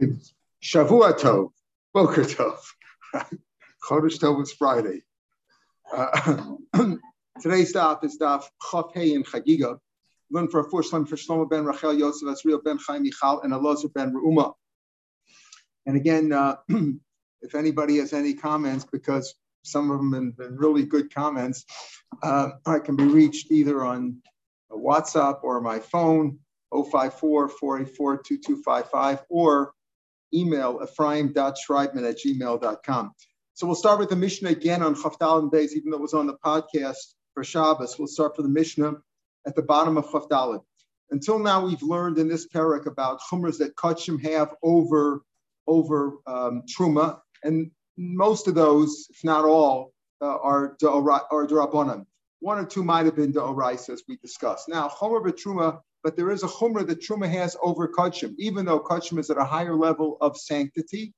Shavua Tov, Boker Tov. Chodesh Tov was Friday. Uh, today's daf is daf Chav Hey in Chagiga. Learn for a first time for Shlomo ben Rachel Yosef Asriel ben Chaim Michal and Elazar ben Reuma. And again, uh, if anybody has any comments, because some of them have been really good comments, uh, I can be reached either on WhatsApp or my phone, 054 484 2255, or email ephraim.schreibman at gmail.com. So we'll start with the Mishnah again on Chavdalim days, even though it was on the podcast for Shabbos. We'll start for the Mishnah at the bottom of Chavdalim. Until now, we've learned in this parak about chumras that Kachim have over, over um, Truma, and most of those, if not all, uh, are Darabonim. One or two might have been Da'orais, as we discussed. Now, Chomer Truma but there is a chumrah that truma has over kachim, even though kachim is at a higher level of sanctity.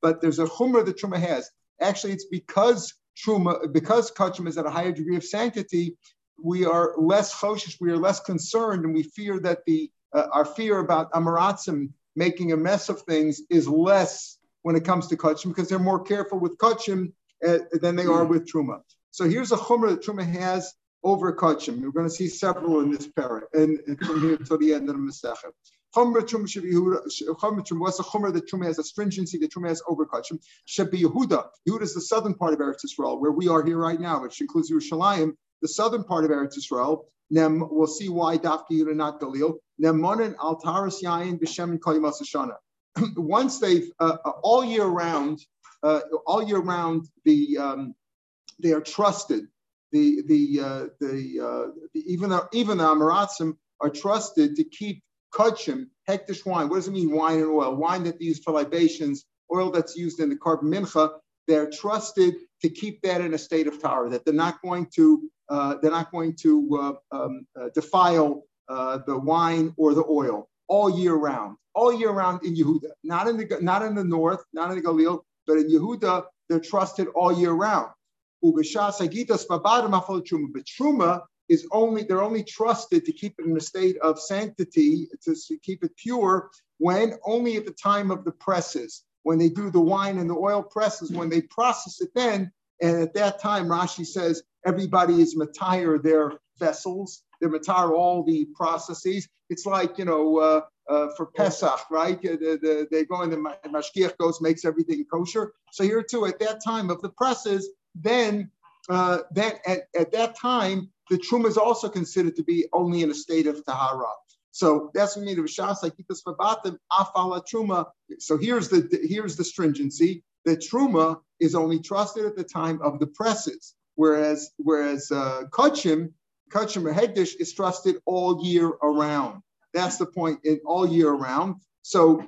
But there's a chumrah that truma has. Actually, it's because truma, because kachim is at a higher degree of sanctity, we are less choshish, we are less concerned, and we fear that the uh, our fear about amaratzim making a mess of things is less when it comes to kachim because they're more careful with kachim uh, than they are with truma. So here's a chumrah that truma has over kachim. We're going to see several in this parak, and, and from here to the end of the Masechet. Chumra Trum Chumra Trum was that Trum has a stringency that Trum has over Kachim. Shebi Yehuda. Yehuda is the southern part of Eretz Israel, where we are here right now, which includes Yerushalayim, the southern part of Eretz Israel. Nem, we'll see why Dafki Yehuda not Galil. Nemonin Altaris Yain B'Shem Koyim Once they've uh, uh, all year round, uh, all year round, the um, they are trusted the the uh, the, uh, the, even the, even the Amaratzim are trusted to keep kachim hektish wine. What does it mean, wine and oil? Wine that they use for libations, oil that's used in the korban mincha. They're trusted to keep that in a state of tower. That they're not going to uh, they're not going to uh, um, uh, defile uh, the wine or the oil all year round, all year round in Yehuda. Not in the not in the north, not in the Galil, but in Yehuda, they're trusted all year round. Babadam Truma. But Truma is only, they're only trusted to keep it in a state of sanctity, to, to keep it pure, when only at the time of the presses, when they do the wine and the oil presses, when they process it then, and at that time, Rashi says everybody is matire their vessels, they're matire all the processes. It's like, you know, uh, uh, for Pesach, right? The, the, they go in the Mashgiach goes, makes everything kosher. So here too, at that time of the presses, then uh, at, at that time the truma is also considered to be only in a state of tahara. So that's what we mean of shas like fabatim afala truma. So here's the here's the stringency. The truma is only trusted at the time of the presses, whereas whereas uh, kachim kachim or hegdish is trusted all year around. That's the point in all year around. So,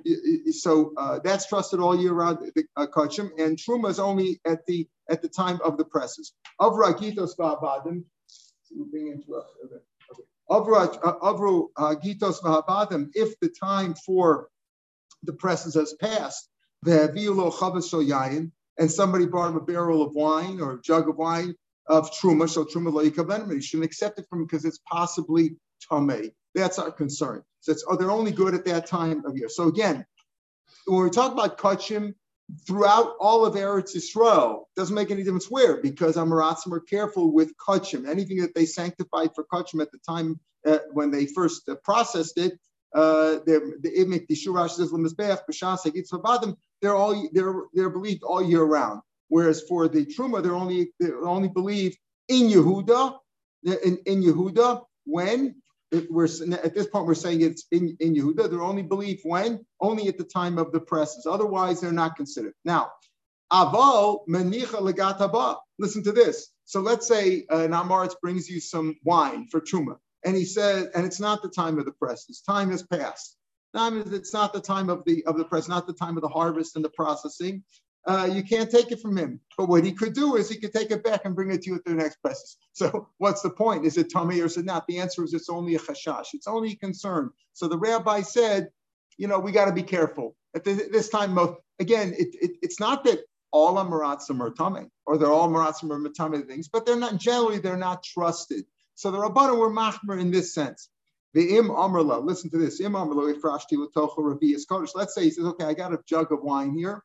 so uh, that's trusted all year around the uh, kachim, and truma is only at the at the time of the presses. Avra gitos va'abadim. Moving into Avra avru gitos. If the time for the presses has passed, and somebody brought him a barrel of wine or a jug of wine of truma, so truma lo You shouldn't accept it from him because it's possibly tamei. That's our concern. So it's, oh, they're only good at that time of year. So again, when we talk about kachim throughout all of Eretz Yisrael, doesn't make any difference where, because Amaratzim are careful with kachim. Anything that they sanctified for kachim at the time uh, when they first uh, processed it, uh, the imik, the shurash, mizbeach, b'shas, they're all they're they're believed all year round. Whereas for the truma, they're only they only believed in Yehuda, in, in Yehuda when we're at this point we're saying it's in, in Yehuda. They're only believed when only at the time of the presses. Otherwise, they're not considered. Now, aval menicha legataba. Listen to this. So let's say uh, an Amaretz brings you some wine for truma, and he says, and it's not the time of the presses. Time has passed. Time is it's not the time of the of the press, not the time of the harvest and the processing uh, you can't take it from him. But what he could do is he could take it back and bring it to you at the next presses. So what's the point? Is it tummy or is it not? The answer is it's only a chashash. It's only a concern. So the rabbi said, you know, we got to be careful. At this time, again, it, it, it's not that all Amaratzim are tummy or they're all Amaratzim are matame things, but they're not, generally, they're not trusted. So the Rabbanu were machmer in this sense. The im amrla, listen to this. Im amrla. Let's say he says, okay, I got a jug of wine here,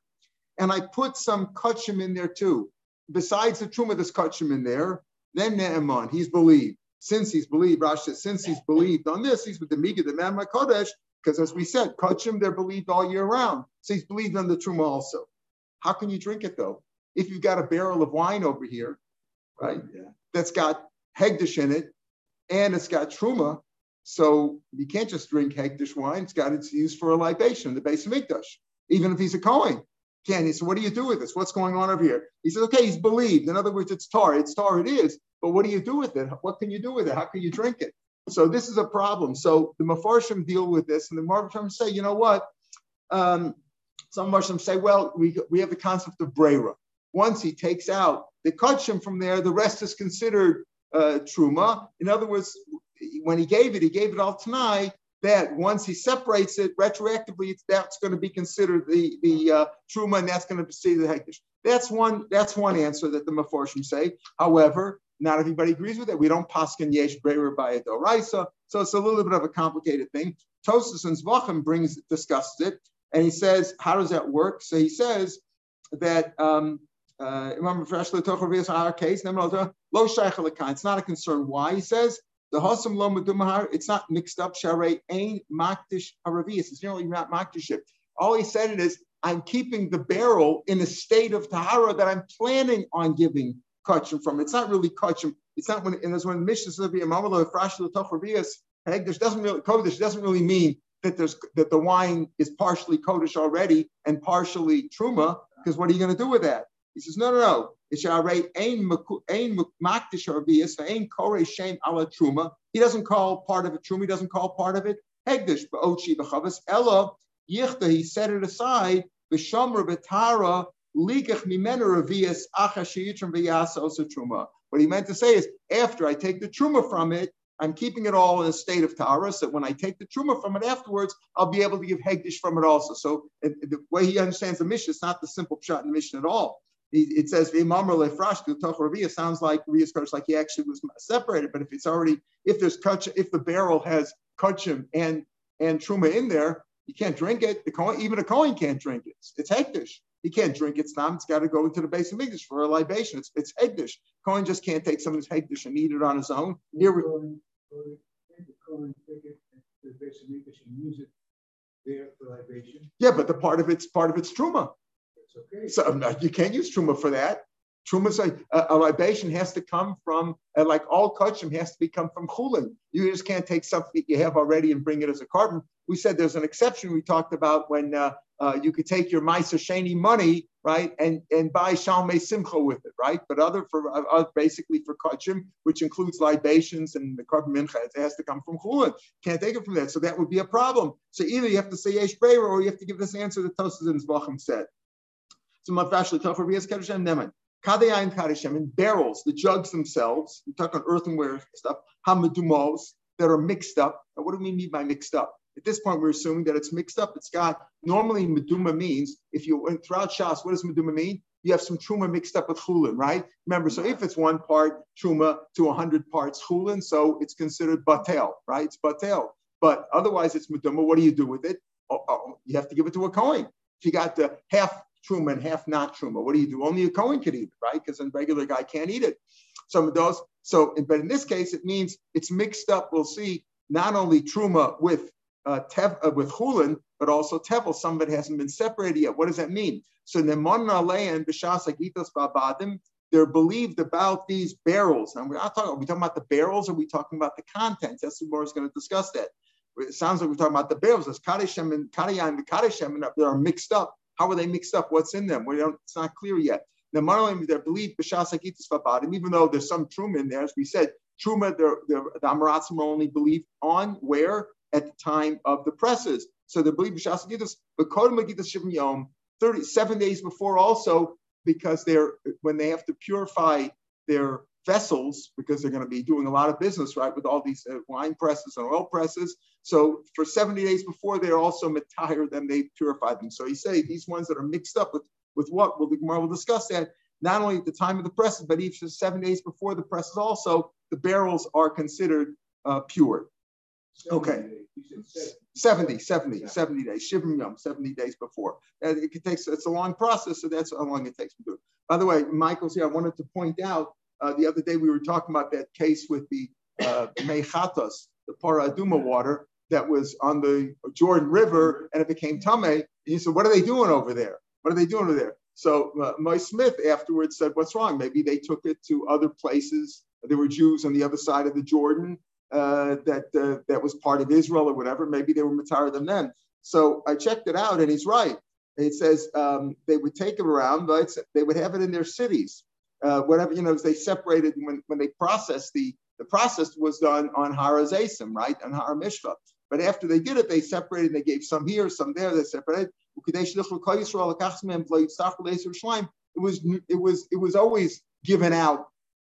and I put some kachim in there too. Besides the truma, there's kachim in there. Then Ne'eman, he's believed. Since he's believed, Rashi says, since he's believed on this, he's with the Miga, the Mamma Kodesh, because as we said, Kachim, they're believed all year round. So he's believed on the Truma also. How can you drink it though? If you've got a barrel of wine over here, right, yeah. that's got Hegdish in it, and it's got Truma, so you can't just drink Hegdish wine. It's got its used for a libation, the base of Mikdash, even if he's a Kohen. Can he said, what do you do with this? What's going on over here? He says, okay, he's believed. In other words, it's tar. It's tar. It is. But what do you do with it? What can you do with it? How can you drink it? So this is a problem. So the Mefarshim deal with this, and the Mefarshim say, you know what? Um, some Mefarshim say, well, we, we have the concept of Brera. Once he takes out the kachim from there, the rest is considered uh, truma. In other words, when he gave it, he gave it all tonight. That once he separates it retroactively, that's going to be considered the the uh, truma, and that's going to be the hektish. That's one. That's one answer that the maforshim say. However, not everybody agrees with it. We don't paskin yesh brewer by doraisa, so it's a little bit of a complicated thing. Tosus and Zvachim brings discusses it, and he says, how does that work? So he says that um, uh, case, it's not a concern. Why? He says, the Hosam Lo Medumahar, it's not mixed up. Sharei Ain Makdish Haravias. It's generally not Makdiship. All he said is, I'm keeping the barrel in a state of Tahara that I'm planning on giving kachim from. It's not really kachim. It's not when, and as when Mishnah says, Hegdish doesn't really, Kodesh doesn't really mean that there's that the wine is partially Kodesh already and partially Truma, because what are you going to do with that? He says, no, no, no. It's ain. He doesn't call part of it truma. He doesn't call part of it hegdish ba'ochi b'chavas ella yichta. He set it aside b'shamra b'tara likach mimenu ravias acha sheyitrim v'yasa osa truma. What he meant to say is, after I take the truma from it, I'm keeping it all in a state of Tara, so when I take the truma from it afterwards, I'll be able to give Hegdish from it also. So the way he understands the mission, it's not the simple shot in the mission at all it says it sounds like Rias like he actually was separated. But if it's already if there's kach, if the barrel has kachim and and truma in there, you can't drink it. The coin, even a coin can't drink it. It's, it's hektish. He can't drink it. It's not. It's got to go into the base of English for a libation. It's it's hektish. Coin just can't take something's hektish and eat it on his own. Here we. Yeah, but the part of it's part of it's truma. Okay. So um, you can't use truma for that. Truma, a, a, libation has to come from, uh, like all kachim has to become from chulin. You just can't take something that you have already and bring it as a carbon. We said there's an exception we talked about when uh, uh, you could take your Maisa Shani money, right, and, and buy Shalmei Simcha with it, right? But other for uh, uh basically for kachim, which includes libations and the carbon mincha, it has to come from chulin. Can't take it from that. So that would be a problem. So either you have to say yesh or you have to give this answer that Tosas Zvachim said. In barrels, the jugs themselves. We talk on earthenware stuff. Hamadumos that are mixed up. Now, what do we mean by mixed up? At this point, we're assuming that it's mixed up. It's got normally meduma means if you went throughout Shas, what does meduma mean? You have some truma mixed up with chulin, right? Remember, so if it's one part truma to hundred parts chulin, so it's considered batel, right? It's batel. But otherwise, it's meduma. What do you do with it? Oh, oh, you have to give it to a coin. If you got the half truma and half not truma. What do you do? Only a Kohen could eat it, right? Because a regular guy can't eat it. Some of those. So, but in this case, it means it's mixed up. We'll see not only truma with uh, tev, uh, with chulin, but also tevel. Some of it hasn't been separated yet. What does that mean? So nemon and b'shas agitos babadim. They're believed about these barrels. And we're not talking. Are we talking about the barrels? Or are we talking about the contents? That's what is going to discuss that. It sounds like we're talking about the barrels. There's kadeshem and kadayim, the kadeshem, that are mixed up. How are they mixed up? What's in them? It's not clear yet. The Marlim, they believe b'shas hakitis vabadim, even though there's some truma in there, as we said, truma, the, the are only believed on where at the time of the presses. So they believe b'shas hakitis, but kodem hakitis shivim yom, 37 days before also, because they're when they have to purify their vessels because they're going to be doing a lot of business, right, with all these uh, wine presses and oil presses. So for 70 days before, they're also matire them, they purify them. So he say these ones that are mixed up with, with what? Well, we will discuss that not only at the time of the presses, but even seven days before the presses also, the barrels are considered uh, pure. Okay. 70, 70, 70 days, Shivim Yom, 70 days before. And it takes, it's a long process, so that's how long it takes to do it. By the way, Michael's here. I wanted to point out uh, the other day we were talking about that case with the uh, Mechatos, the Paraduma water that was on the Jordan River and it became Tame. And you said, What are they doing over there? What are they doing over there? So uh, Smith afterwards said, What's wrong? Maybe they took it to other places. There were Jews on the other side of the Jordan uh, that uh, that was part of Israel or whatever. Maybe they were Matar than then. So I checked it out, and he's right. It says um, they would take it around, but they would have it in their cities. Uh, whatever you know, they separated when, when they processed the the process was done on Harazasim, right, on Har Mishka. But after they did it, they separated. And they gave some here, some there. They separated. It was it was it was always given out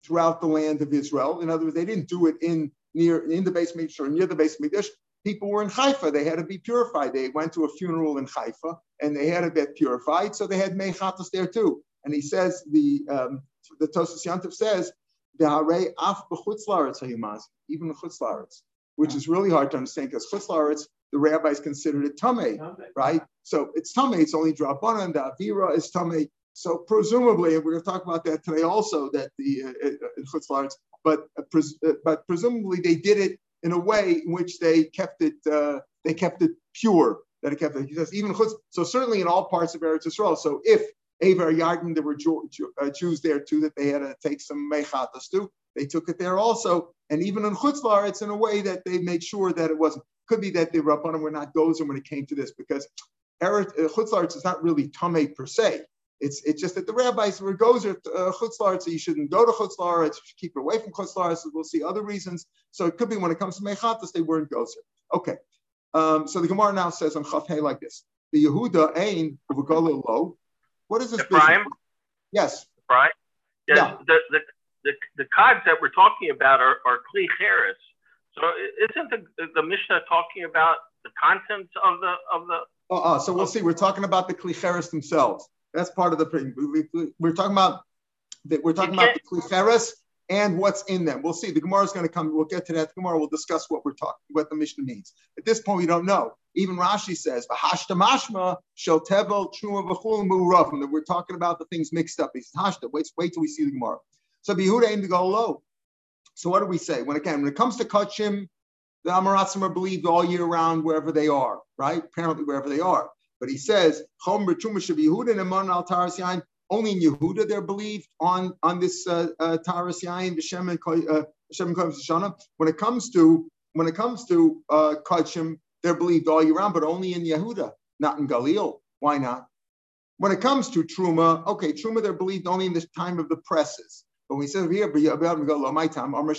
throughout the land of Israel. In other words, they didn't do it in near in the base Mikdash or near the base Mikdash. People were in Haifa; they had to be purified. They went to a funeral in Haifa and they had to get purified, so they had mechatas there too. And he says the um, the Tosas Yantiv says the hare af b'chutz even the chutz which is really hard to understand because chutz the rabbis considered it tame, right? So it's tame. It's only drabanan. The avira is tame. So presumably, and we're going to talk about that today also, that the uh, uh, uh but uh, pres- uh, but presumably they did it in a way in which they kept it uh, they kept it pure. That it kept it says even chutz, so certainly in all parts of Eretz Yisrael. So if Avar Yarden, there were uh, Jews there too that they had to take some mechatas too. They took it there also, and even in chutzlar, it's in a way that they made sure that it wasn't. Could be that the rabbanim were not gozer when it came to this because uh, is not really tamei per se. It's, it's just that the rabbis were gozer uh, chutzlar, so you shouldn't go to chutzlar, you should keep away from chutzlar. So we'll see other reasons. So it could be when it comes to mechatas, they weren't gozer. Okay. Um, so the Gemara now says on Chaf like this: the Yehuda ain lo. What is this? The prime. Yes. Prime. Yeah. yeah. The, the the the cogs that we're talking about are are kli cheres. So isn't the, the Mishnah talking about the contents of the of the? Oh, oh so we'll see. We're talking about the kli cheres themselves. That's part of the thing. We, are talking about that. We're talking about the klicheres and what's in them. We'll see. The Gemara is going to come. We'll get to that. The Gemara will discuss what we're talking, what the Mishnah means. At this point, we don't know. Even Rashi says, "V'hashta mashma shel tevel truma v'chul mu'rafim." That we're talking about the things mixed up. He says, "Hashta." Wait, wait till we see the Gemara. So Behuda aimed to go low. So what do we say? When again, when it comes to Kachim, the Amaratzim are believed all year round wherever they are, right? Apparently wherever they are. But he says, only in Yehuda they're believed on, on this uh, uh, Taras Yain, uh, When it comes to when it comes to uh, Kachim, they're believed all year round, but only in Yehuda, not in Galil. Why not? When it comes to Truma, okay, Truma they're believed only in the time of the presses. But when he says here, my time, I'll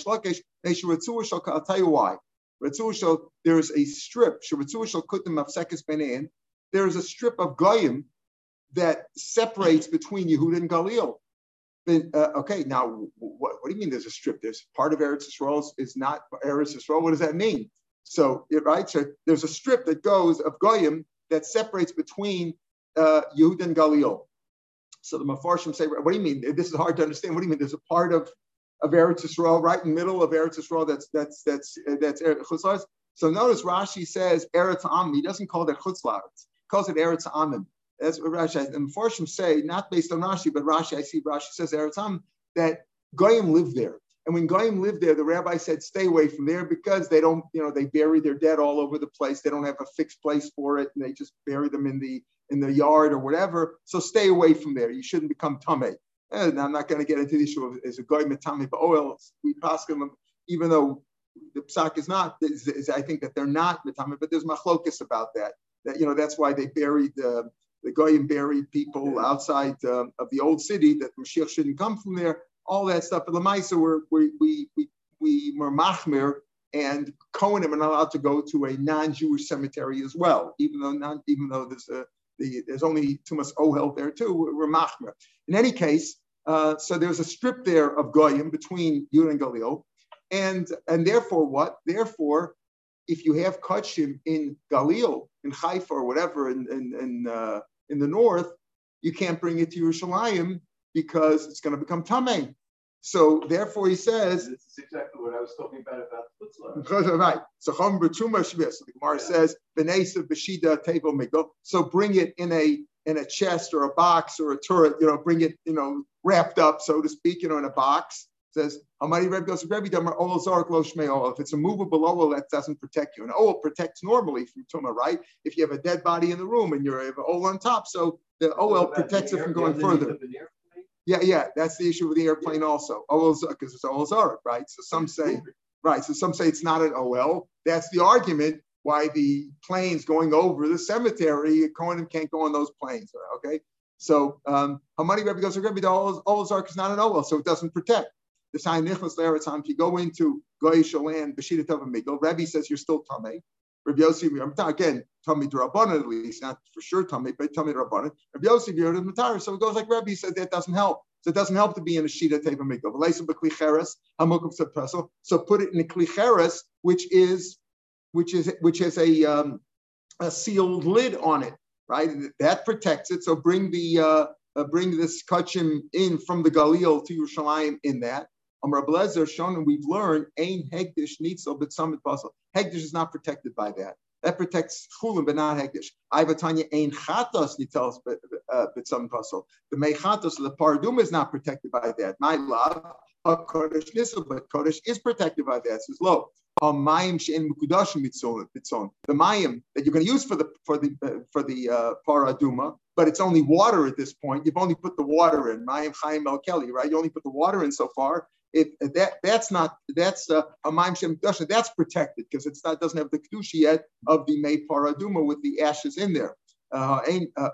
tell you why. There is a strip, there is a strip of Goyim that separates between Yehuda and Galil. Uh, okay, now what, what, do you mean there's a strip? There's part of Eretz Yisrael is not Eretz Yisrael. What does that mean? So, it, right, so there's a strip that goes of Goyim that separates between uh, Yehuda and Galil. So the Mefarshim say, what do you mean? This is hard to understand. What do you mean? There's a part of of Eretz Yisrael right in the middle of Eretz Yisrael that's that's that's that's Eretz So notice Rashi says Eretz Am. He doesn't call that Chutzlaretz He calls it Eretz Amim. That's what Rashi says. and Forshim say, not based on Rashi, but Rashi, I see Rashi says Eretz Amim, that Goyim lived there. And when Goyim lived there, the rabbi said, stay away from there because they don't, you know, they bury their dead all over the place. They don't have a fixed place for it, and they just bury them in the in the yard or whatever. So stay away from there. You shouldn't become tame. And I'm not going to get into the issue of is a goy tame but oil. We pass them, even though the psak is not. Is, is, I think that they're not mitame, but there's machlokus about that that you know that's why they buried uh, the goyim buried people outside uh, of the old city that Mashiach shouldn't come from there. All that stuff. But Lamaisa, we we we we we were machmir and Kohanim are not allowed to go to a non-Jewish cemetery as well, even though not even though there's a the, there's only too much ohel there too. We're machmir. In any case, uh, so there's a strip there of goyim between Yud and Galil, and and therefore what? Therefore, if you have kachim in Galil, in Haifa or whatever in, in, in, uh, in the north, you can't bring it to Yerushalayim because it's going to become tamei. So therefore, he says. This is exactly what I was talking about about Right. So Chum B'Truma Shvir. So the Gemara says Benesa B'Shida Table Migdal. So bring it in a in a chest or a box or a turret. You know, bring it you know wrapped up, so to speak. You know, in a box. Says Hamari Reb goes Rebbe Damar Ol Zark Lo Shmei If it's a movable oil, that doesn't protect you. And oil protects normally from tuma, right? If you have a dead body in the room and you have an oil on top, so the oil protects it from going further. Yeah, yeah, that's the issue with the airplane also. OL because it's OL Zarek, right? So some say, right. So some say it's not an OL. That's the argument why the planes going over the cemetery, Cohen can't go on those planes. Okay. So um Hamani Rebbe goes, Rebbe, the OL Zarek is not an OL, so it doesn't protect. The sign Nicholas there, it's if you go into Goyish land, Bashida Tava Migdal, Rebbe says you're still Tameh. Rabbi Yossi, again, Tommy Rabbanan at least, not for sure Tommy, but Tommy Rabbanan. Rabbi Yossi Yod Matar. So it goes like Rabbi said that doesn't help. So it doesn't help to be in a Shita Teva Mikdav. So put it in a Klicheres, which is which is which has a um, a sealed lid on it, right? That protects it. So bring the uh, uh, bring this kachim in from the Galil to Yerushalayim in that. Amar Blazer shown, and we've learned, Ain Hegdish Nitzel, but Summit Puzzle. Hegdish is not protected by that. That protects Chulin, but not Hegdish. Ivatanya Ain Chatos Nitzel, but uh, Summit Puzzle. The Mechatos, the Paradum is not protected by that. My love, Kodesh Nitzel, but Kodesh is protected by that. Says low. Mayim she'en mukudashim mitzon. The mayim that you're going to use for the for the uh, for the uh, paraduma, but it's only water at this point. You've only put the water in. Mayim Chaim El Kelly, right? You only put the water in so far, if that that's not that's uh, a maim shem that's protected because it's not doesn't have the kedusha yet of the mei paraduma with the ashes in there. Uh, uh,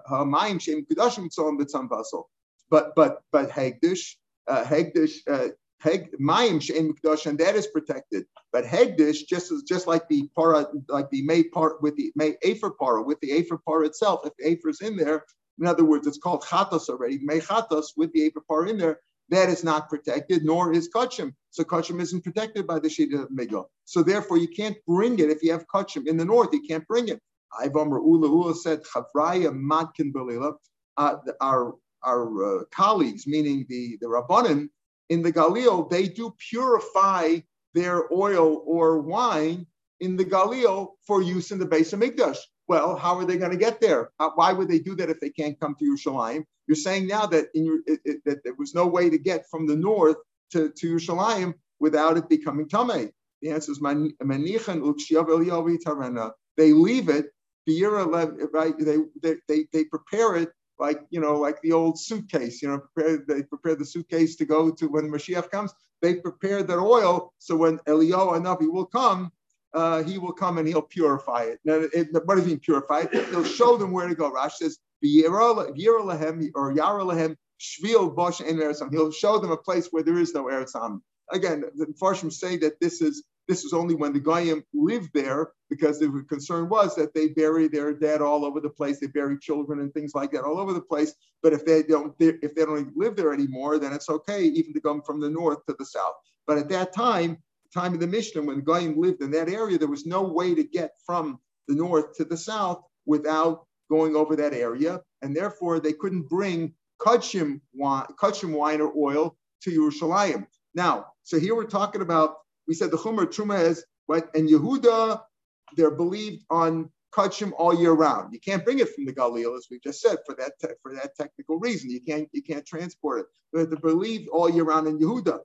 shem kedusha mitzvah vessel. But but but hegdish uh, hegdish. Uh, mayim and that is protected. But hegdish, just as just like the para, like the may part with the may afer para with the afer para itself, if the afer is in there, in other words, it's called chatos already. May chatos with the afer para in there, that is not protected, nor is kachim. So kachim isn't protected by the Shida Migdal. So therefore, you can't bring it if you have kachim in the north. You can't bring it. Ivam Ula Ula said Chavraya Matkin Belila. Uh, our our uh, colleagues, meaning the the rabbanim in the Galil, they do purify their oil or wine in the Galil for use in the base of Mikdash. Well, how are they going to get there? Why would they do that if they can't come to Yerushalayim? You're saying now that in your, it, it, that there was no way to get from the north to, to Yerushalayim without it becoming Tameh. The answer is They leave it, right? They, they, they, they prepare it like you know, like the old suitcase. You know, prepare they prepare the suitcase to go to when Mashiach comes. They prepare their oil so when Eliyahu Navi will come, uh, he will come and he'll purify it. Now, it, what does he mean purify? He'll show them where to go. Rash says, or Yaralahem, Shvil Bosh and. He'll show them a place where there is no Eretzam. Again, the Farshim say that this is this is only when the Goyim lived there because the concern was that they bury their dead all over the place. They bury children and things like that all over the place. But if they don't, if they don't live there anymore, then it's okay even to come from the north to the south. But at that time, time of the Mishnah, when Goyim lived in that area, there was no way to get from the north to the south without going over that area, and therefore they couldn't bring kachim wine, kachim wine or oil to Yerushalayim. Now, so here we're talking about. We said the Chumer Truma is right, and Yehuda, they're believed on kachim all year round. You can't bring it from the Galil, as we just said, for that te- for that technical reason. You can't you can't transport it. But they're believed all year round in Yehuda.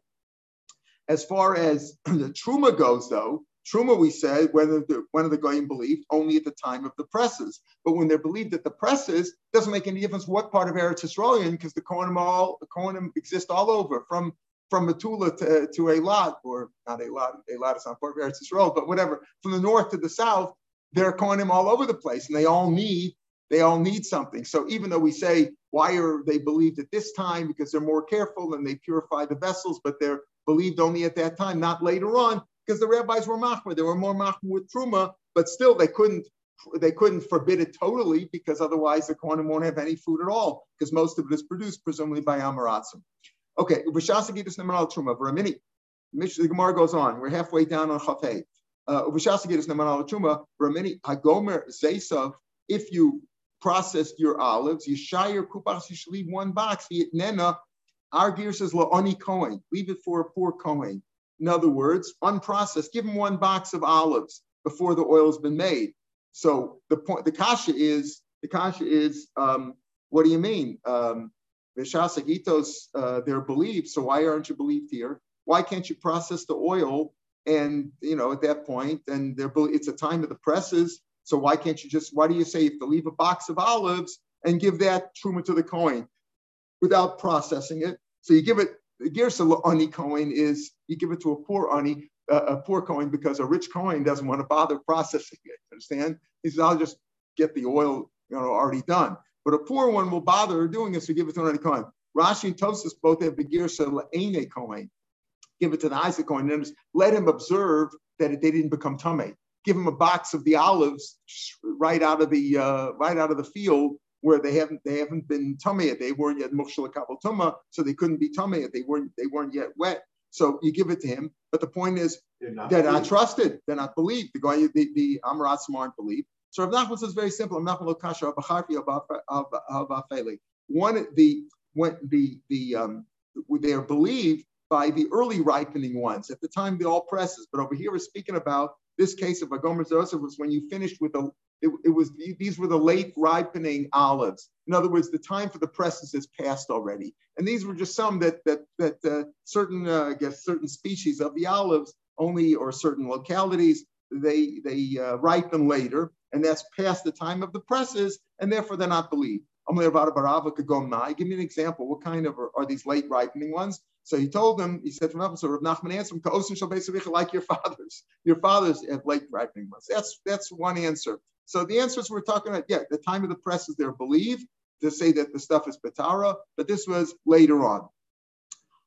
As far as the truma goes, though, truma we said whether the, one of the goyim believed only at the time of the presses, but when they're believed at the presses, doesn't make any difference what part of Eretz Yisrael in, because the Kohanim all the exist all over from from Metula to, to Eilat, or not Eilat, Eilat is not part of Eretz Yisrael, but whatever, from the north to the south, they're Kohanim all over the place, and they all need they all need something. So even though we say why are they believed at this time because they're more careful and they purify the vessels, but they're believed only at that time, not later on, because the rabbis were machmir. They were more machmir with truma, but still they couldn't they couldn't forbid it totally because otherwise the Kohanim won't have any food at all because most of it is produced presumably by Amaratzim. Okay, Ubashasagidus Nemanal Truma, Vramini. The Gemara goes on. We're halfway down on Chafei. Ubashasagidus uh, Nemanal Truma, Vramini, Hagomer Zaysav, if you processed your olives, you shy your kupas, you should leave one box, nena Our gear says la'oni Kohen, leave it for a poor Kohen. In other words, unprocessed, give him one box of olives before the oil has been made. So the point, the kasha is, the kasha is, um, what do you mean? Um, Vishasagitos, uh, they're believed. So why aren't you believed here? Why can't you process the oil? And you know, at that point, and they're it's a time of the presses. So why can't you just? Why do you say to leave a box of olives and give that truma to the coin without processing it? So you give it. The girsa ani coin is you give it to a poor ani, uh, a poor coin because a rich coin doesn't want to bother processing it. Understand? He says, "I'll just get the oil, you know, already done." But a poor one will bother doing it, so give it to an coin. Rashi and Tosis both have the girsa la'ene coin. Give it to the Isaac coin and let him observe that they didn't become tummy. Give him a box of the olives right out of the uh, right out of the field where they haven't they haven't been tummy They weren't yet mushal tuma, so they couldn't be tummy They weren't they weren't yet wet. So you give it to him. But the point is, they're not, they're not trusted. They're not believed. The guy, the, the Amaratzim aren't believed. So Rav Nachman says very simple. I'm not Kasha of Bahafi of Afele. One, the when the the um, they are believed by the early ripening ones. At the time, they all presses. But over here, we're speaking about this case of Agomer Joseph was when you finished with the it, it, was these were the late ripening olives. In other words, the time for the presses has passed already, and these were just some that that that uh, certain uh, I guess certain species of the olives only or certain localities they they uh, ripen later, and that's past the time of the presses, and therefore they're not believed. Give me an example. What kind of are, are these late ripening ones? So he told them, he said to Rav so Rav Nachman answered him, like your fathers. Your fathers have late ripening ones. That's that's one answer. So the answers we're talking about, yeah, the time of the presses they're believed to say that the stuff is Betara, but this was later on.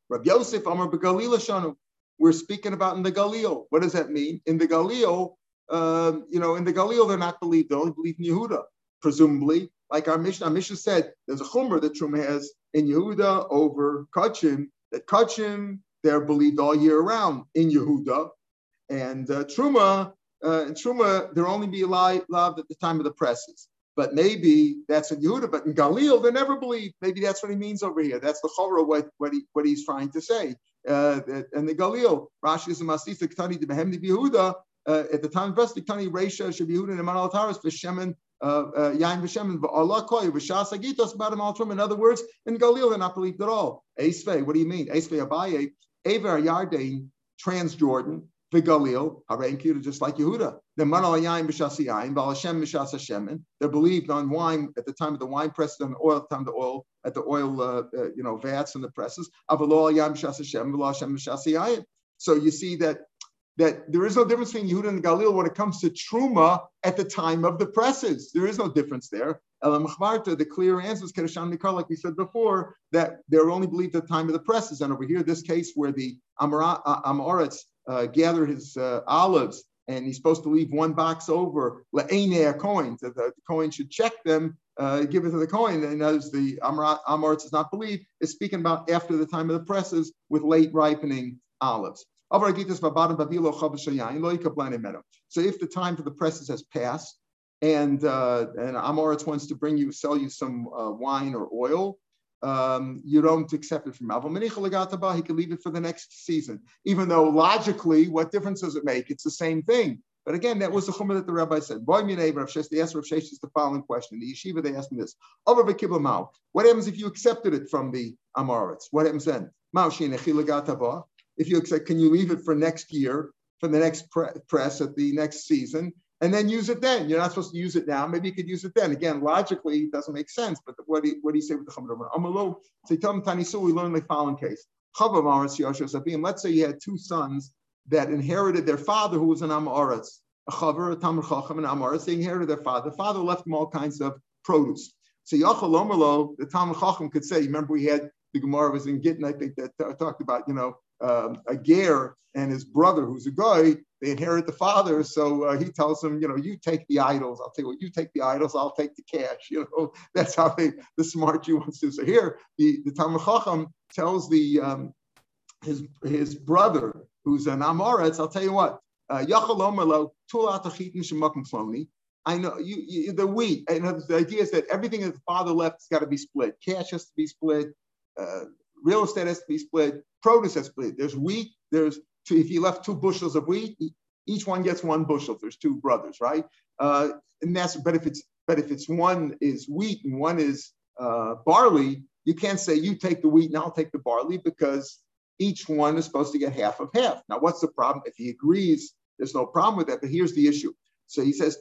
Rav Yosef Amar Shanu. We're speaking about in the Galil. What does that mean? In the Galil, um, you know, in the Galil, they're not believed. They only believe in Yehuda, presumably. Like our Mishnah, our Mishnah said, there's a chumrah that Truma has in Yehuda over Kachim, that Kachim, they're believed all year round in Yehuda. And uh, Truma, uh, and Truma, they'll only be alive at the time of the presses. But maybe that's in Yehuda, but in Galil, they never believe. Maybe that's what he means over here. That's the chorah, what, what, he, what he's trying to say. Uh, and the Galil, Rashi is a Masisa Ktani de Behemni Yehuda, uh, at the time of Vesti Ktani Reisha Yehuda and Veshemen, uh, uh, Yain Veshemen, Allah Koy, Veshas Agitos, Madam Altrum. In other words, in Galil, they're not believed at all. Esve, what do you mean? Esve Abaye, Aver Yardain, Transjordan, Vigalil, Harein just like Yehuda. The Manal Yain B'Shas Yain, Balashem B'Shas Hashemin. They're believed on wine at the time of the wine press, and the oil, at the time of the oil, at the oil, uh, uh, you know, vats and the presses. Avalol Yain B'Shas Hashem, Balashem B'Shas Yain. So you see that that there is no difference between Yehuda and Galil when it comes to Truma at the time of the presses. There is no difference there. The clear answer is Kedushan Nikar, like we said before, that they're only believed at the time of the presses. And over here, this case where the Amoritz uh, gathered his uh, olives and he's supposed to leave one box over le'enei coins. That the coin should check them, uh, give it to the coin. And as the Amoritz does not believe, is speaking about after the time of the presses with late ripening olives. So if the time for the presses has passed, and uh, and Amoritz wants to bring you, sell you some uh, wine or oil, um, you don't accept it from Aval He can leave it for the next season, even though logically, what difference does it make? It's the same thing. But again, that was the chumrah that the rabbi said. Boy, my neighbor, they asked Rav Sheshes the following question. The yeshiva, they asked me this. Over What happens if you accepted it from the Amoritz? What happens then? If you accept, can you leave it for next year, for the next pre- press at the next season, and then use it then? You're not supposed to use it now. Maybe you could use it then. Again, logically, it doesn't make sense. But what do you, what do you say with the Chamer Amalo? So you tell them Tani we learn the following case. Let's say you had two sons that inherited their father, who was an Amoritz, a Chaver, a Tamar Chacham, and Amoritz. They inherited their father. The father left them all kinds of produce. So Yachal Omerlo, the Tamar Chacham could say, remember we had the Gemara was in Gittin, I think that uh, talked about, you know, um, a and his brother, who's a guy, they inherit the father. So uh, he tells him, you know, you take the idols. I'll tell you what, you take the idols. I'll take the cash. You know, that's how they, the smart Jew wants to. So here, the the Talmud Chacham tells the um, his his brother, who's an Amoritz. I'll tell you what, uh, I know you, you, the wheat. And the idea is that everything that the father left has got to be split. Cash has to be split. Uh, real estate has to be split, produce be split. There's wheat, there's two, if you left two bushels of wheat, each one gets one bushel. There's two brothers, right? Uh, and that's but if it's but if it's one is wheat and one is uh, barley, you can't say you take the wheat and I'll take the barley because each one is supposed to get half of half. Now, what's the problem? If he agrees, there's no problem with that. But here's the issue. So he says,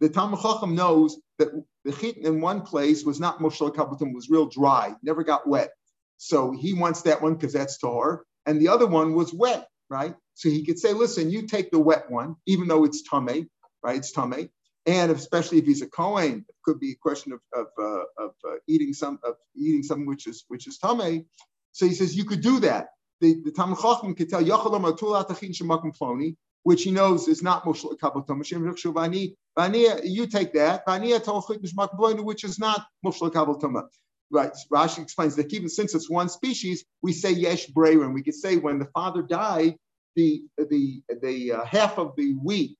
the Talmud Chacham knows that the chit in one place was not mushal kabutum, was real dry, never got wet. So he wants that one because that's tar, and the other one was wet, right? So he could say, listen, you take the wet one, even though it's tame, right? It's tame, and especially if he's a kohen, it could be a question of of, uh, of uh, eating some of eating something which is which is tame. So he says you could do that. The, the Talmud Chacham could tell Yachalam Atul Atachin Shemakim Ploni, which he knows is not Mushal Kabbalah Vani, Vania, you take that. Which is not Mushal Kabbalah Right. Rashi explains that even since it's one species, we say Yesh Breyer, and we could say when the father died, the the the uh, half of the wheat,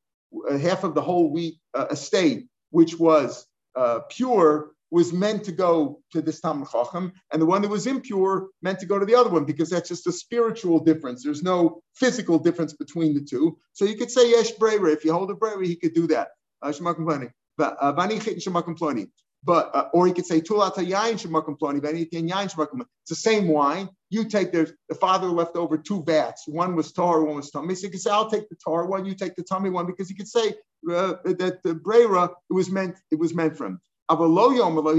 uh, half of the whole wheat uh, estate, which was uh, pure, was meant to go to this Talmud Chacham, and the one that was impure meant to go to the other one because that's just a spiritual difference. There's no physical difference between the two. So you could say Yesh Breira. If you hold a Breira, he could do that. Uh, uh, but uh, or he could say shemakum ploni, yain shemakum. It's the same wine. You take the the father left over two vats. One was tar, one was tummy. So you could say, I'll take the tar one, you take the tummy one, because he could say uh, that the brera it was meant it was meant for him. Avalo Yomalo,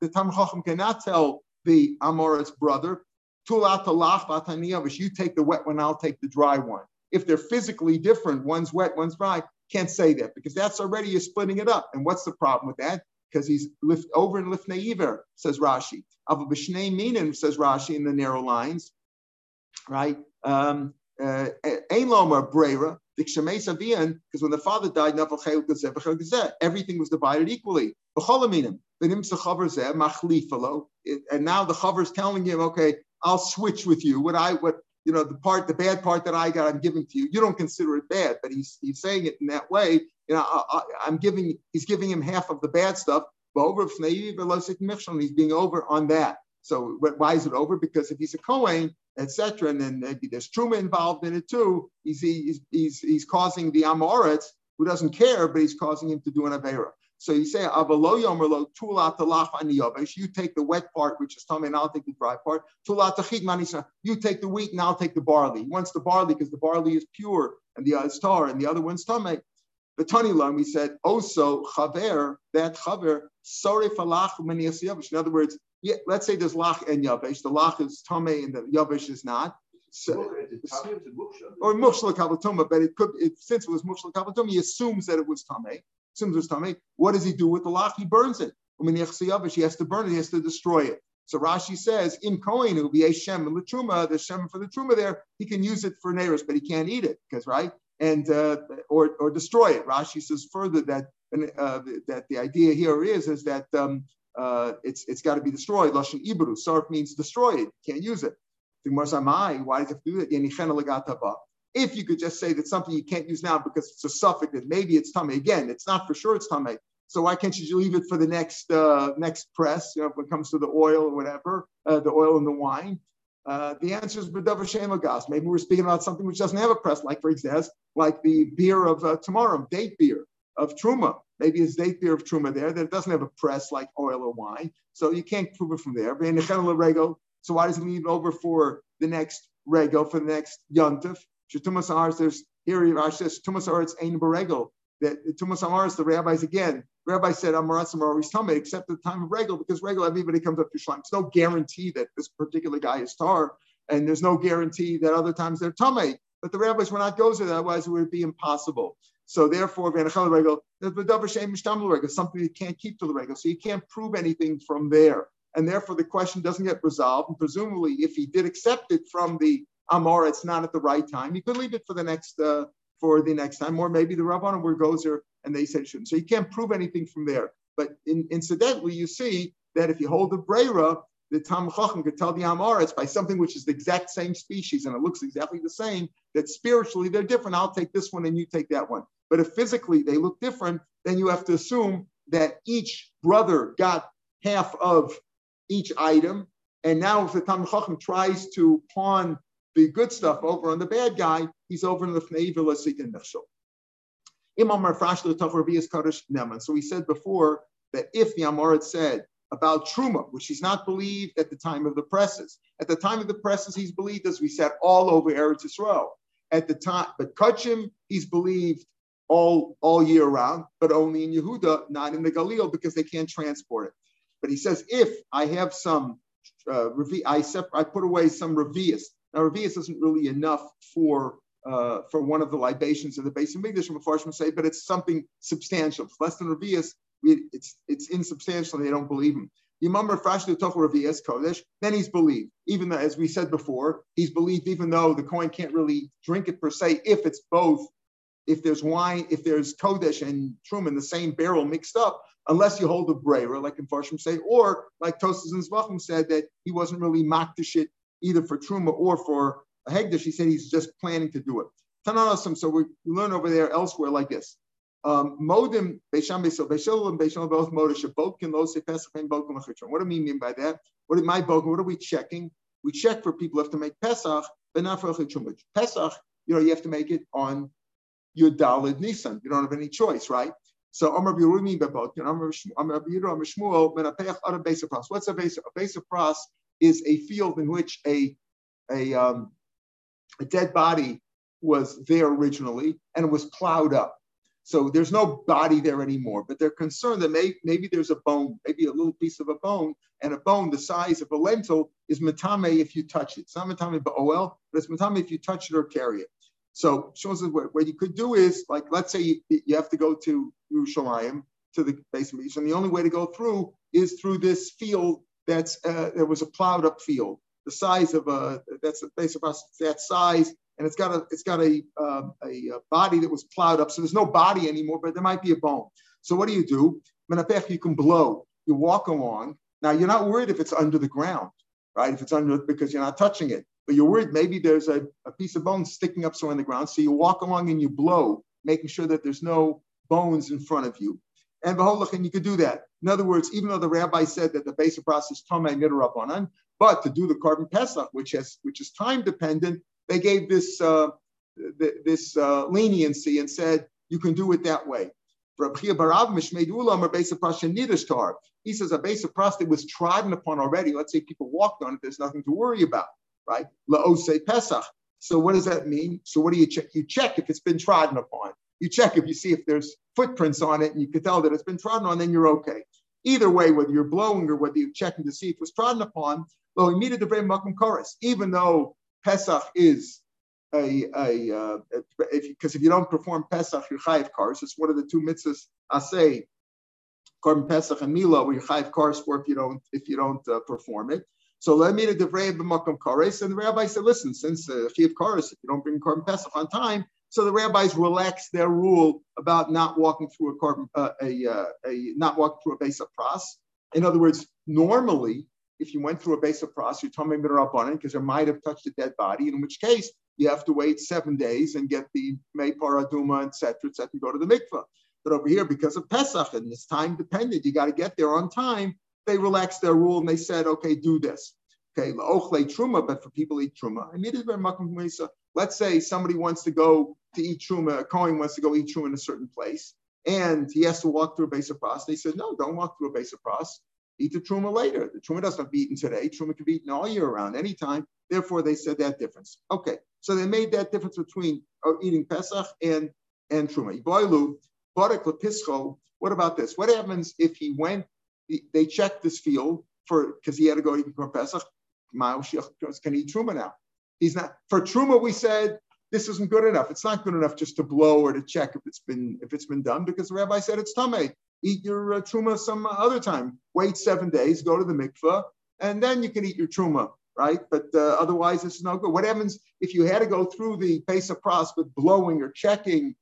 the Tam Chacham cannot tell the Amorit's brother, Tula to Lahba Taniovish, you take the wet one, I'll take the dry one. If they're physically different, one's wet, one's dry, can't say that because that's already you're splitting it up. And what's the problem with that? Because he's lift over and lift naiver, says Rashi. Abu Bishnei Minim, says Rashi in the narrow lines, right? Um, uh, Ein Lomar Brera, because when the father died, everything was divided equally. And now the chaver is telling him, okay, I'll switch with you. What I what you know the part, the bad part that I got, I'm giving to you. You don't consider it bad, but he's he's saying it in that way. You know, I, am giving he's giving him half of the bad stuff. But Over he's being over on that. So why is it over? Because if he's a Kohen, etc., and then maybe there's Truma involved in it too, he's, he's, he's, he's causing the Amoritz, who doesn't care, but he's causing him to do an Avera. So you say, you take the wet part, which is tummy, and I'll take the dry part. You take the wheat, and I'll take the barley. He wants the barley because the barley is pure, and the other is tar, and the other one's tummy. The Tani we said, also chaver, that chaver, sorry falach In other words, yeah, let's say there's lach and yavesh. The lach is tame and the yavesh is not. So, or mushla kavatoma, but it could, it, since it was mushla kavatoma, he assumes that it was tame. Assumes it was tame. What does he do with the lach? He burns it. I mean, he has to burn it. He has to destroy it. So Rashi says, in Kohen, it will be a Shem and the Truma, the Shem for the Truma there, he can use it for Neris, but he can't eat it, because, right? And, uh, or, or destroy it. Rashi says further that, uh, that the idea here is, is that um, uh, it's it's got to be destroyed. Lashon ibru. Sarf means destroy it. Can't use it. Why does it do that? If you could just say that something you can't use now because it's a suffix that maybe it's tummy again, it's not for sure it's tummy. So why can't you leave it for the next uh, next press? You know, when it comes to the oil or whatever, uh, the oil and the wine. Uh, the answer is B'davar Shemagas. Maybe we're speaking about something which doesn't have a press, like for example, like the beer of uh, tomorrow, date beer of Truma. Maybe it's date beer of Truma there that doesn't have a press like oil or wine. So you can't prove it from there. So why does it leave over for the next rego, for the next yontif? Tumas Aharis, there's here Rashi says Tumas Aharis ain't barego. That Tumas Aharis, the rabbis again, rabbi said Amaratz Amaris Tame, except at the time of regal, because regal everybody comes up to Shlaim. It's no guarantee that this particular guy is tar, and there's no guarantee that other times they're Tame. But the rabbis were not there, otherwise it would be impossible. So therefore, something you can't keep to the regal. So you can't prove anything from there. And therefore the question doesn't get resolved. And presumably, if he did accept it from the Amar, it's not at the right time. He could leave it for the next uh, for the next time, or maybe the Rabbanim where goes there and they said shouldn't. So you can't prove anything from there. But in, incidentally, you see that if you hold the Brera, the Tam Chacham could tell the Amaretz by something which is the exact same species and it looks exactly the same, that spiritually they're different. I'll take this one and you take that one. But if physically they look different, then you have to assume that each brother got half of each item. And now if the Tam Chacham tries to pawn the good stuff over on the bad guy, he's over in the Fnei V'Lasik and Nefshol. Imam Marfash so we said before that if the Amorit said about Truma, which he's not believed at the time of the presses, at the time of the presses, he's believed, as we said, all over Eretz Yisrael. At the time, but Kachim, he's believed all, all year round, but only in Yehuda, not in the Galil, because they can't transport it. But he says, if I have some, uh, I, sep- I put away some revius. Now, revius isn't really enough for uh, for one of the libations of the base of Mikdash, Mepharshim say, but it's something substantial. It's less than Revius, it's it's insubstantial, they don't believe him. Yimamar Frashlu Toch Revius Kodesh, then he's believed. Even though, as we said before, he's believed even though the coin can't really drink it per se, if it's both, if there's wine, if there's Kodesh and Trum in the same barrel mixed up, unless you hold a brayer, like in Farshim say, or like Tosas and Zvachim said that he wasn't really it either for Truma or for a Hegdish, he said he's just planning to do it. Tananasim, so we, learn over there elsewhere like this. Um, modim Beisham Beisil Beisil and Beisil both motor both can lo say Pesach and both can What do we mean by that? What is my both? What are we checking? We check for people who have to make Pesach, but not for Chumach. Pesach, you know, you have to make it on your Dalid Nisan. You don't have any choice, right? So Amar Birumi know, Amar Biru Amar Shmuel, Menapech on a base of pros. What's a base? A base of pros is a field in which a a um, a dead body was there originally and it was plowed up. So there's no body there anymore, but they're concerned that may, maybe there's a bone, maybe a little piece of a bone, and a bone the size of a lentil is matame if you touch it. It's not matame ba'ol, but it's matame if you touch it or carry it. So shows us what, what you could do is, like, let's say you, you have to go to Yerushalayim, to the basement, and the only way to go through is through this field that's, uh, there was a plowed up field the size of a that's a base of us that size, and it's got a it's got a, um, a body that was plowed up. So there's no body anymore, but there might be a bone. So what do you do? Menapech, you can blow. You walk along. Now you're not worried if it's under the ground, right? If it's under because you're not touching it, but you're worried maybe there's a, a piece of bone sticking up somewhere in the ground. So you walk along and you blow, making sure that there's no bones in front of you. And and you could do that. In other words, even though the rabbi said that the basic process tomei midrabanan, but to do the korban pesach, which has which is time dependent, they gave this uh, this uh, leniency and said you can do it that way. He says a base of prostate was trodden upon already. Let's say people walked on it. There's nothing to worry about, right? Pesach. So what does that mean? So what do you check? You check if it's been trodden upon. You check if you see if there's footprints on it and you can tell that it's been trodden on, then you're okay. Either way, whether you're blowing or whether you're checking to see if it was trodden upon, even though Pesach is a, uh, if because if you don't perform Pesach, you're chayiv kars. It's one of the two mitzvahs I say, korban Pesach and Mila, where you're chayiv kars for if you don't if you don't uh, perform it. So let me to the Devrei b'makom kares, and the rabbi said, listen, since uh, chayiv kars, if you don't bring korban Pesach on time, so the rabbis relaxed their rule about not walking through a korban, uh, a, uh, a not walking through a base of pras. In other words, normally if you went through a base of pros, you're tummy midrabanan because it might have touched a dead body, in which case you have to wait seven days and get the Maypar Aduma, etc., etc., and go to the mikvah. But over here, because of Pesach and it's time dependent, you got to get there on time. They relaxed their rule and they said, okay, do this. Okay, la'ochle truma, but for people eat truma. I mean, let's say somebody wants to go to eat truma, a Kohen wants to go eat truma in a certain place, and he has to walk through a base of pros. They said, no, don't walk through a base of pros eat the truma later. The truma doesn't have to be eaten today. Truma can be eaten all year round, anytime. Therefore, they said that difference. Okay, so they made that difference between uh, eating Pesach and and truma. Iboilu, barak lepischo. What about this? What happens if he went? They checked this field for because he had to go eat for Pesach. Can eat truma now? He's not for truma. We said this isn't good enough. It's not good enough just to blow or to check if it's been if it's been done because the rabbi said it's tamei eat your uh, truma some other time. Wait seven days, go to the mikveh, and then you can eat your truma, right? But uh, otherwise, this is no good. What happens if you had to go through the Pesach process with blowing or checking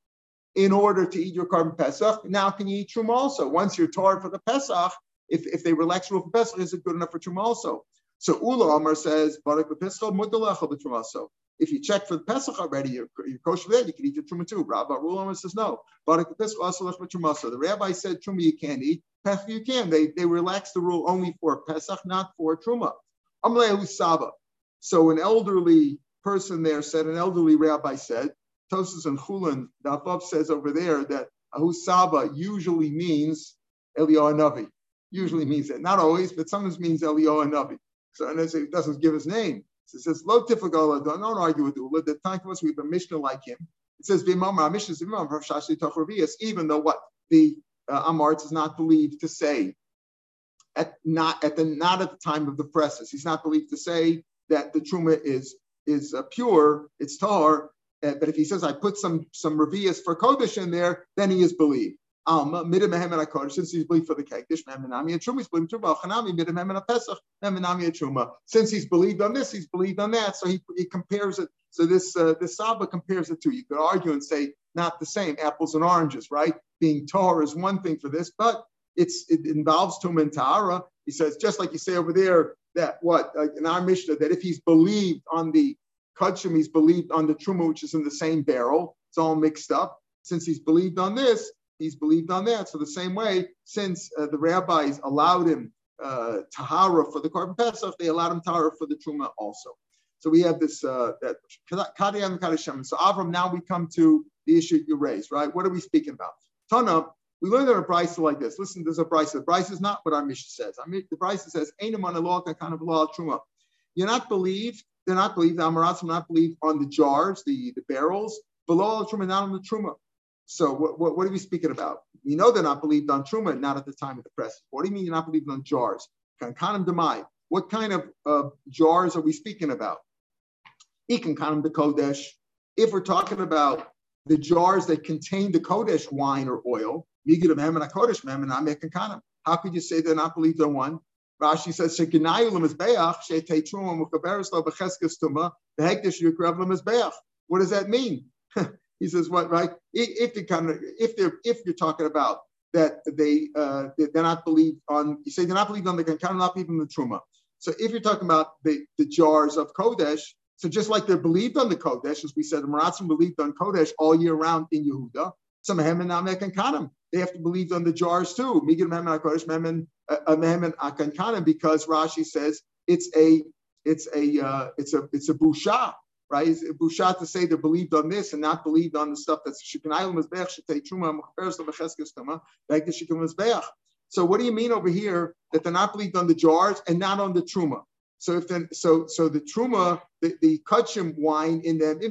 in order to eat your korban Pesach? Now can you eat truma also? Once you're tarred for the Pesach, if, if they relax rule for Pesach, is it good enough for truma also? So Ula Amar says, Barak so if you check for the Pesach already, you're, you're kosher there, you can eat your truma too. Rabbi Rulama says no. But the rabbi said truma you can't eat, Pesach you can. They they relaxed the rule only for Pesach, not for truma. Saba. So an elderly person there said, an elderly rabbi said, Tosus and Chulin, above says over there that Ahusaba usually means Eliyahu Navi. Usually means that. Not always, but sometimes means Eliyahu Navi. So and it doesn't give his name. So it says, Lo Tifagala, don't argue with Ula. The us we have a Mishnah like him. It says, Mishnah is even though what the uh, is not believed to say at not at the not at the time of the presses. He's not believed to say that the truma is is uh, pure, it's tar. Uh, but if he says I put some some revius for kodesh in there, then he is believed. Alma midamehem and since he's believed for the kekdish truma he's believed truma chanami midamehem and pesach memenami and truma. Since he's believed on this, he's believed on that. So he, he compares it. So this uh, this Saba compares it to. You could argue and say not the same apples and oranges, right? Being tar is one thing for this, but it's it involves Tum and. He says, just like you say over there, that what like in our Mishnah, that if he's believed on the Kachim, he's believed on the Truma, which is in the same barrel, it's all mixed up. Since he's believed on this, he's believed on that. So the same way, since uh, the rabbis allowed him uh, Tahara for the Korban Pesach, they allowed him Tahara for the Truma also. So we have this uh, that. So Avram, now we come to the issue you raised, right? What are we speaking about? Tana, we learned that a Braisa like this. Listen, there's a Braisa. The Braisa is not what our Mishnah says. I mean, the Braisa says, Ainam law kind of law truma. You're not believed, they're not believed, the Amaratzim not believed on the jars, the, the barrels, below the truma, not on the truma. So what, what, what, are we speaking about? We know they're not believed on truma, not at the time of the press. What do you mean you're not believed on jars? Kankanim demai. What kind of uh, jars are we speaking about? Ikan kanam de kodesh. If we're talking about the jars that contain the kodesh wine or oil, Kodesh how could you say they're not believed on one? Rashi says, What does that mean? he says, what, right? If, kind of, if they're if you're talking about that they uh, they're not believed on, you say they're not believed on the kankan, not believed on the truma. So if you're talking about the, the jars of Kodesh, so just like they're believed on the Kodesh, as we said, the Maratzim believed on Kodesh all year round in Yehuda, some and Namek and Kanim. They have to believe on the jars too. Migin Mehem Kodesh Mehem and Akan Kanim because Rashi says it's a it's a uh, it's a it's a busha, right? It's busha to say they believed on this and not believed on the stuff that's like the mizbeach. So what do you mean over here that they're not believed on the jars and not on the truma? So if then so so the truma, the, the kachim wine in them, they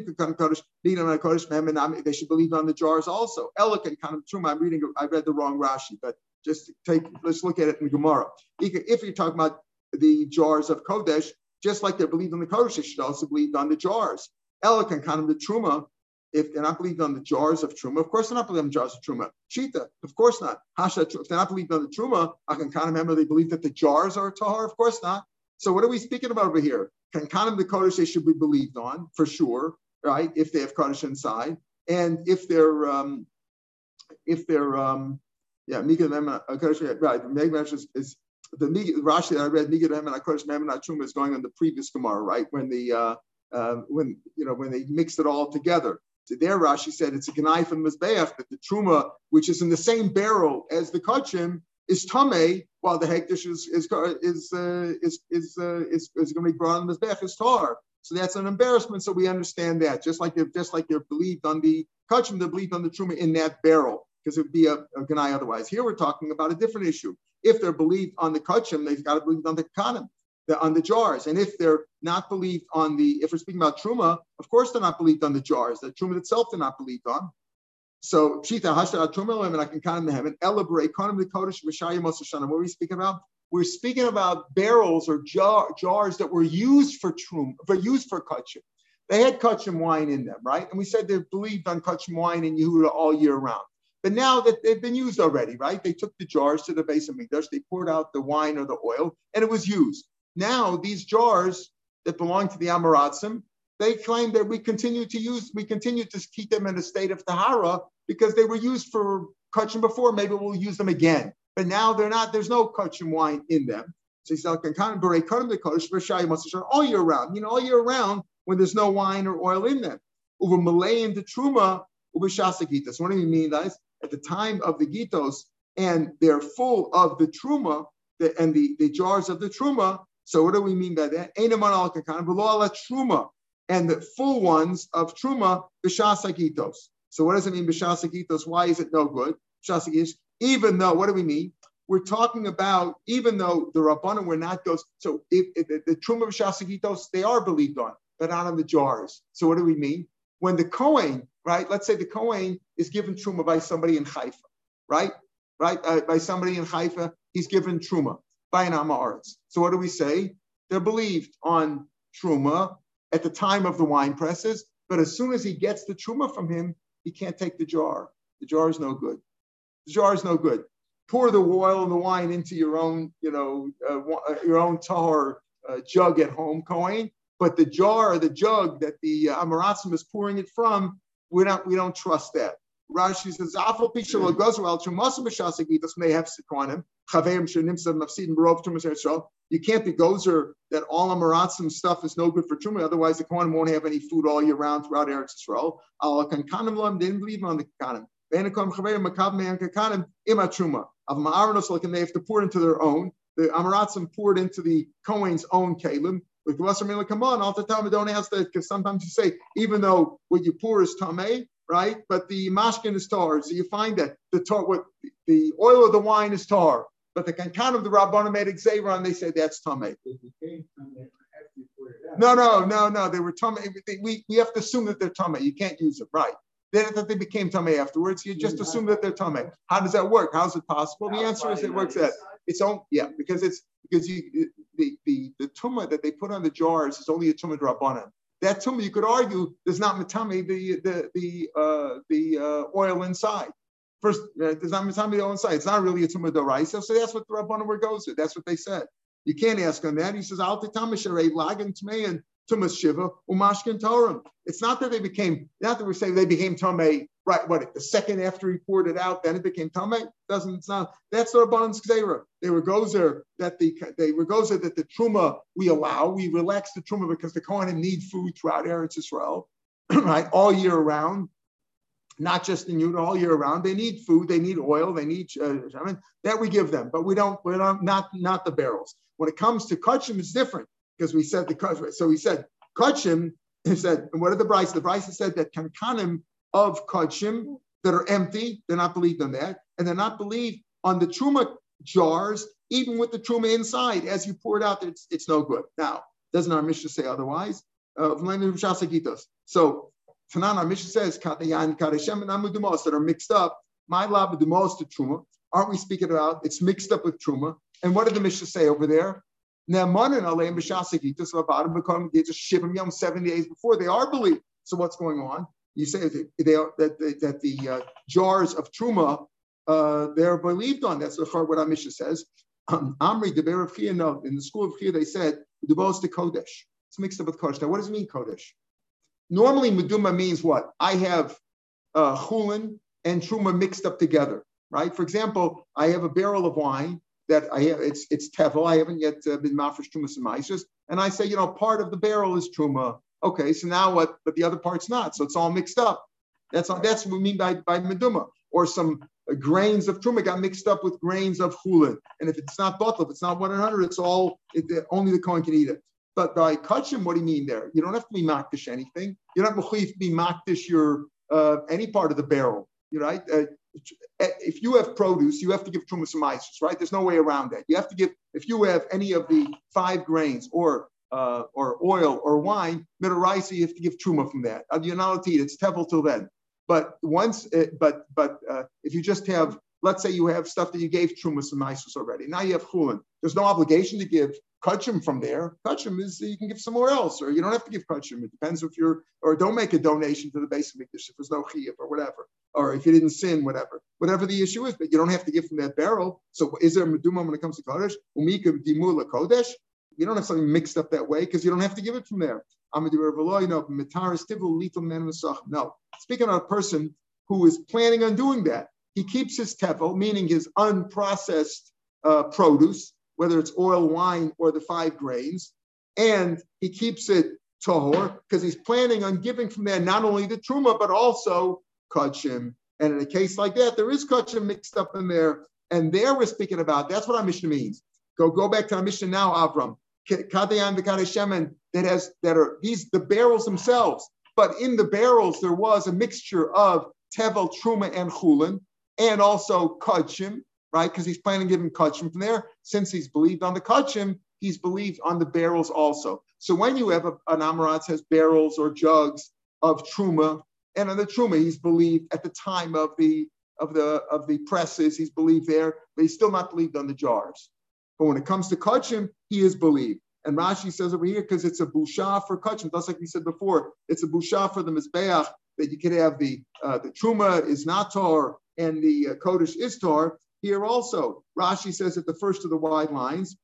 should believe on the jars also. Elegant kind of truma. I'm reading. I read the wrong Rashi, but just take. Let's look at it in Gemara. If you're talking about the jars of kodesh, just like they believed on the kodesh, they should also believe on the jars. Elegant kind of the truma. If they're not believed on the jars of truma, of course they're not believing on the jars of truma. Shita, of course not. Hasha, if they're not believed on the truma, I can of remember they believe that the jars are tahar. Of course not. So what are we speaking about over here? Can Kanim the Kodesh they should be believed on for sure, right? If they have Kodesh inside, and if they're um, if they're um, yeah, Mika Kodesh right? The is, is the Rashi that I read Mika Memon Kodesh Memon Truma is going on the previous Gemara, right? When the uh, uh, when you know when they mixed it all together. So there Rashi said it's a Ganai from Mizbeach that the Truma, which is in the same barrel as the Kachim, is Tame, while the Hektish is is is uh, is is, uh, is, is going to be brought on the Mizbeach is Tar. So that's an embarrassment. So we understand that. Just like they're just like they're believed on the Kachim, they're believed on the Truma in that barrel, because it would be a, a Ganai otherwise. Here we're talking about a different issue. If they're believed on the Kachim, they've got to believe on the Kanim, the, on the jars. And if they're not believed on the, if we're speaking about Truma, of course they're not believed on the jars. The Truma itself they're not believed on. So Pshita Hashra Trumelim and I can in the heaven. Elaborate Konim the Kodesh Vishaya Mosashana. What are we speaking about? We're speaking about barrels or jar, jars that were used for trum, for used for kachim. They had kachim wine in them, right? And we said they believed on kachim wine in Yehuda all year round. But now that they've been used already, right? They took the jars to the base of Mikdash, they poured out the wine or the oil, and it was used. Now these jars that belong to the Amaratzim, they claim that we continue to use, we continue to keep them in a state of tahara because they were used for kachim before. Maybe we'll use them again, but now they're not. There's no kachim wine in them. So he's like all year round. You know, all year round when there's no wine or oil in them. Over Malay and the Truma, Shasagitas. What do you mean, guys? At the time of the Gitos, and they're full of the Truma the, and the, the jars of the Truma. So what do we mean by that? Einaman al kakan, Truma, and the full ones of Truma, Bishasagitos. So what does it mean, Bishasagitos? Why is it no good? Bishasagitos, even though, what do we mean? we're talking about, even though the Rabbanim were not those, so if, if the, the Truma Shasagitos, they are believed on, but not on the jars. So what do we mean? When the Kohen, right, let's say the Kohen is given Truma by somebody in Haifa, right? Right? Uh, by somebody in Haifa, he's given Truma by an Amaretz. So what do we say? They're believed on Truma at the time of the wine presses, but as soon as he gets the Truma from him, he can't take the jar. The jar is no good. The jar is no good pour the oil and the wine into your own, you know, uh, uh, your own tar uh, jug at home, Kohen. But the jar, or the jug that the uh, Amaratzim is pouring it from, we don't, we don't trust that. Rashi says, "Afal pishal gozwel chumasim b'shasagitas may have sikonim chaveim shenimsa mafsidim barov tumas You can't be gozer that all amaratzim stuff is no good for truma. Otherwise, the kohen won't have any food all year round throughout Eretz Yisrael. Al kankanim lam didn't believe on the kankanim. Be'enakom chaveim makav me'an kankanim ima truma of Ma'aranos, like they have to pour into their own. The Amaratzim poured into the Kohen's own kalim. With Gvasar come on, all the time don't ask that because sometimes you say, even though what you pour is tameh, right? But the mashkin is tar. So you find that the tar, what the oil of the wine is tar, but the kankan of the rabbanim made and they say that's tameh. No, no, no, no. They were tameh. We, we have to assume that they're tameh. You can't use it, right? Then that they became tummy afterwards, you just assume that they're tummy. How does that work? How is it possible? The answer is it works that its own yeah because it's because you the the the tumah that they put on the jars is only a tumah drabanan. That tumah you could argue does not matame the the the uh, the uh, oil inside. First, uh, does not matame the oil inside. It's not really a tumah doraisa. So that's what the rabbanan goes to. That's what they said. You can't ask on that. He says, "Al to me and Tumas Shiva, Umashkin Torah. It's not that they became, not that we're saying they became Tomei, right? What, the second after he poured it out, then it became Tomei? Doesn't, not, that's the Rabban's Gzeira. They were gozer that the, they were gozer that the Truma we allow, we relax the Truma because the Kohanim need food throughout Eretz Israel, right? All year round. Not just in Yudah, all year round. They need food, they need oil, they need uh, I mean, that we give them, but we don't, we don't, not, not the barrels. When it comes to kachim, it's different because we said the so he said kachim. He said, and what are the Braisa? The Braisa said that kankanim of kachim that are empty, they're not believed on that, and they're not believed on the truma jars, even with the truma inside. As you pour it out, it's, it's no good. Now, doesn't our Mishnah say otherwise? Uh, so Tanan, our Mishnah says katayan kadeshem and amudumos that are mixed up. My lab dumos to truma. Aren't we speaking about? It's mixed up with truma. And what did the Mishnah say over there? Ne'amanin aleim v'avadim become they just shivim yom seven days before they are believed. So what's going on? You say that they are, that that the uh, jars of truma uh, they're believed on. That's what our says. Um, Amri the of no, in the school of Chia they said the to Kodesh. It's mixed up with Kodesh. Now, what does it mean Kodesh? Normally, Meduma means what? I have uh, chulin and truma mixed up together, right? For example, I have a barrel of wine that I have, it's it's. I haven't yet uh, been mafresh trumas and and I say, you know, part of the barrel is truma. Okay, so now what? But the other part's not. So it's all mixed up. That's all, that's what we mean by by meduma. Or some uh, grains of truma got mixed up with grains of chulin. And if it's not bottle, if it's not 100, it's all it, only the coin can eat it. But by kachim, what do you mean there? You don't have to be makdish anything. You don't have to be makdish your uh, any part of the barrel. You right? Uh, if you have produce, you have to give trumas isis, right? There's no way around that. You have to give if you have any of the five grains or uh, or oil or wine, midaraisa, you have to give truma from that. You're not to eat. It's tevel till then. But once, uh, but but uh, if you just have, let's say you have stuff that you gave trumas isis already. Now you have chulin. There's no obligation to give kachim from there. Kachim is you can give somewhere else, or you don't have to give kachim. It depends if you're, or don't make a donation to the base of mikdash if there's no chiyuv or whatever, or if you didn't sin, whatever, whatever the issue is. But you don't have to give from that barrel. So is there a meduma when it comes to kodesh? Umika dimula kodesh. You don't have something mixed up that way because you don't have to give it from there. No, speaking of a person who is planning on doing that, he keeps his tevel, meaning his unprocessed uh, produce, whether it's oil, wine, or the five grains, and he keeps it tahor because he's planning on giving from there not only the truma but also kachim. And in a case like that, there is kachim mixed up in there, and there we're speaking about. That's what our Mishnah means. Go go back to our Mishnah now, Avram. Kadayan Shemen that has that are these the barrels themselves, but in the barrels there was a mixture of tevel, truma, and chulin, and also kachim, right? Because he's planning on giving kachim from there. Since he's believed on the kachim, he's believed on the barrels also. So when you have a, an amarat has barrels or jugs of truma, and on the truma he's believed at the time of the of the of the presses, he's believed there, but he's still not believed on the jars. But when it comes to kachim, he is believed. And Rashi says over here, because it's a busha for kachim, just like we said before, it's a busha for the mizbeach that you could have the uh, the truma is not tar and the uh, kodesh is tar. Here also, Rashi says at the first of the wide lines,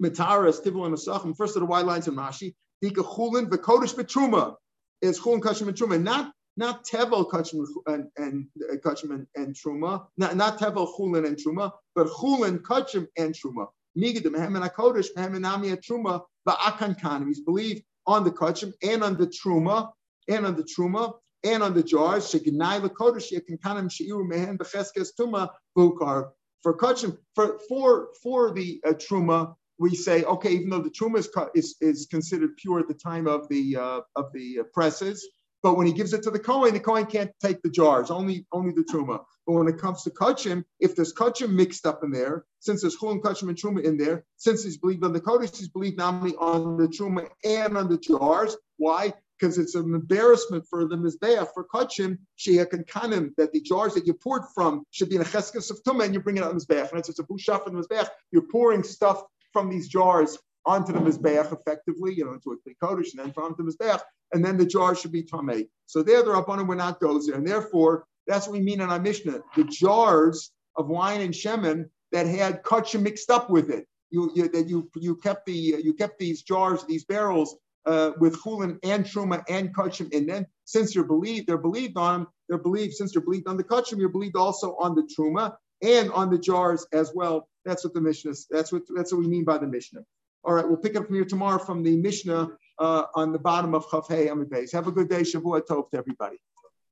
Mitaras, Tivul, and Asachim, first of the wide lines in Rashi, Dika Chulin, Kodesh Betruma, is Chulin, Kachim, and Truma, not not Tevel, Kachim, and, and uh, Kachim, and, Truma, not, not Tevel, Chulin, and Truma, but Chulin, Kachim, and Truma. Migadim, Hem and Akodesh, Hem and Truma, Ba'akan Kanim. He's believed on the Kachim and on the Truma, and on the Truma, and on the jars. Sheginai Lakodesh, Yakankanim, Sheiru, Mehen, Becheskes, Tuma, Bukar. For Kachim, for, for, for the uh, Truma, we say, okay, even though the truma is, is, is considered pure at the time of the uh, of the presses, but when he gives it to the Kohen, the Kohen can't take the jars, only only the truma. But when it comes to kachim, if there's kachim mixed up in there, since there's chulin kachim and truma in there, since he's believed on the kodesh, he's believed not only on the truma and on the jars. Why? Because it's an embarrassment for the mizbeach for kachim sheyek and that the jars that you poured from should be in a cheskes of tumah and you bring it out mizbeach. And it's, a busha for the mizbeach. You're pouring stuff from these jars onto the Mizbeach effectively, you know, into a Kodesh, and then from the Mizbeach, and then the jar should be Tameh. So there, the Rabbanim were not there. And therefore, that's what we mean in our Mishnah. The jars of wine and shemen that had kachim mixed up with it. You, you, that you, you kept the you kept these jars, these barrels uh, with chulin and truma and kachim and then Since you're believed, they're believed on them. They're believed since you're believed on the kachim, you're believed also on the truma and on the jars as well. That's what the Mishnah. That's what that's what we mean by the Mishnah. All right, we'll pick up from here tomorrow from the Mishnah uh, on the bottom of Chaf Hey Amid Have a good day, Shavua Tov to everybody.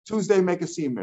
Tuesday, make a scene,